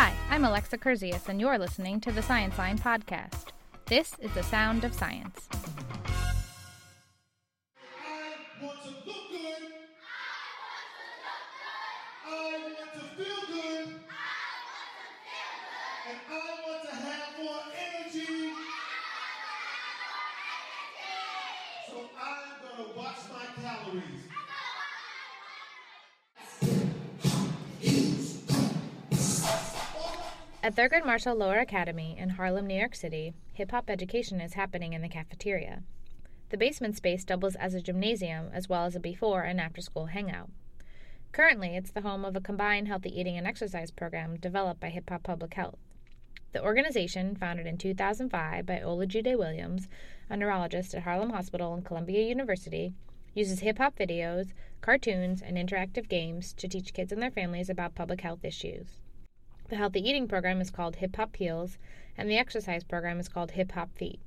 Hi, I'm Alexa Kurzius, and you're listening to the Science Line podcast. This is the sound of science. I want to look good. I want to feel good. And I want to have more energy. So I'm going to watch my calories. At Thurgood Marshall Lower Academy in Harlem, New York City, hip hop education is happening in the cafeteria. The basement space doubles as a gymnasium as well as a before and after school hangout. Currently, it's the home of a combined healthy eating and exercise program developed by Hip Hop Public Health. The organization, founded in 2005 by Olajide Williams, a neurologist at Harlem Hospital and Columbia University, uses hip hop videos, cartoons, and interactive games to teach kids and their families about public health issues. The healthy eating program is called Hip Hop Heals, and the exercise program is called Hip Hop Feet.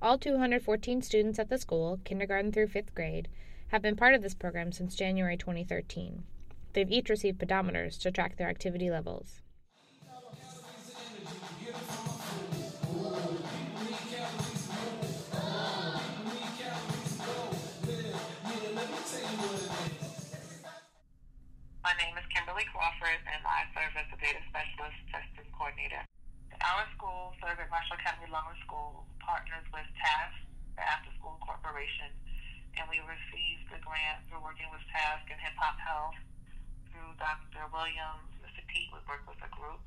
All 214 students at the school, kindergarten through fifth grade, have been part of this program since January 2013. They've each received pedometers to track their activity levels. Kimberly Crawford, and I serve as the data specialist testing coordinator. Our school, Thurgood Marshall Academy Lower School, partners with TASC, the After School Corporation, and we received the grant through working with TASC and Hip Hop Health through Dr. Williams. Mr. Pete would work with a group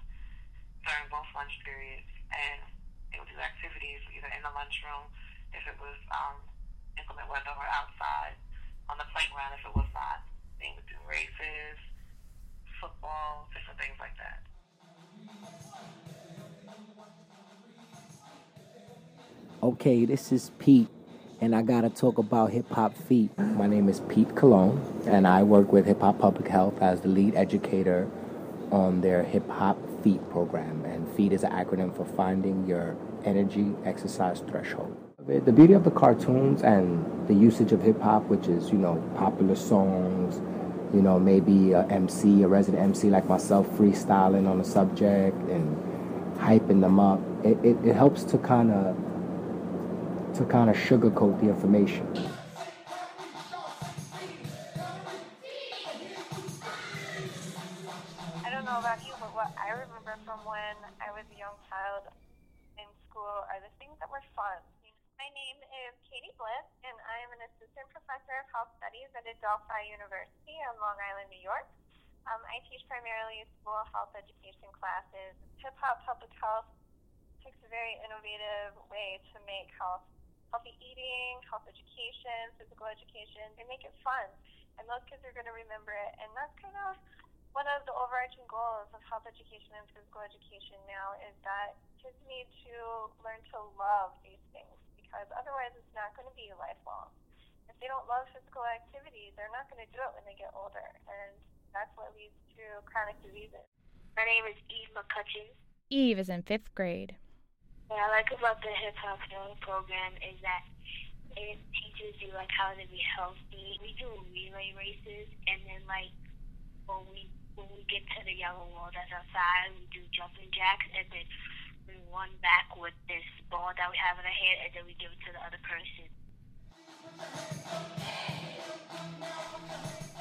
during both lunch periods, and they would do activities either in the lunchroom if it was um, inclement weather or outside on the playground if it was not. They would do races, football, different things like that. Okay, this is Pete, and I gotta talk about Hip Hop Feet. My name is Pete Cologne, and I work with Hip Hop Public Health as the lead educator on their Hip Hop Feet program. And FEET is an acronym for Finding Your Energy Exercise Threshold. The beauty of the cartoons and the usage of hip hop, which is, you know, popular songs, you know, maybe a MC, a resident MC like myself, freestyling on a subject and hyping them up, it, it, it helps to kind of to kind of sugarcoat the information. I don't know about you, but what I remember from when I was a young child in school are the things that were fun. My name is Katie Bliss, and I am an assistant professor of health studies at Adelphi University on Long Island, New York. Um, I teach primarily school health education classes. Hip Hop Public Health takes a very innovative way to make health, healthy eating, health education, physical education. They make it fun, and those kids are going to remember it. And that's kind of one of the overarching goals of health education and physical education now is that kids need to learn to love these things because otherwise it's not going to be lifelong. If they don't love physical activity, they're not going to do it when they get older, and that's what leads to chronic diseases. My name is Eve McCutcheon. Eve is in fifth grade. What I like about the hip hop healing program is that it teaches you like how to be healthy. We do relay races, and then like when we when we get to the yellow wall that's outside, we do jumping jacks, and then we run back with this ball that we have in our hand, and then we give it to the other person.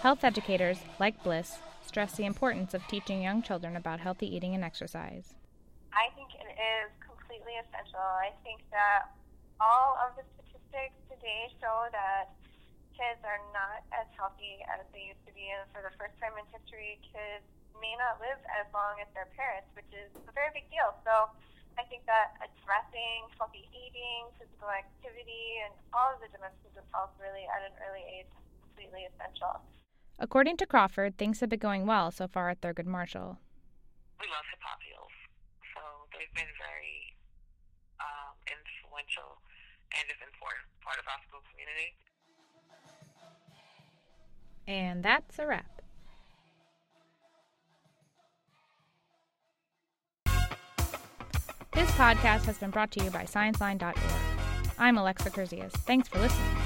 Health educators, like Bliss, stress the importance of teaching young children about healthy eating and exercise. I think it is completely essential. I think that all of the statistics today show that kids are not as healthy as they used to be, and for the first time in history, kids may not live as long as their parents, which is a very big deal. So I think that addressing healthy eating, physical activity, and all of the dimensions of health really at an early age is completely essential. According to Crawford, things have been going well so far at Thurgood Marshall. We love hip hop heals, so they've been very um, influential and just important part of our school community. And that's a wrap. This podcast has been brought to you by ScienceLine.org. I'm Alexa Kurzius. Thanks for listening.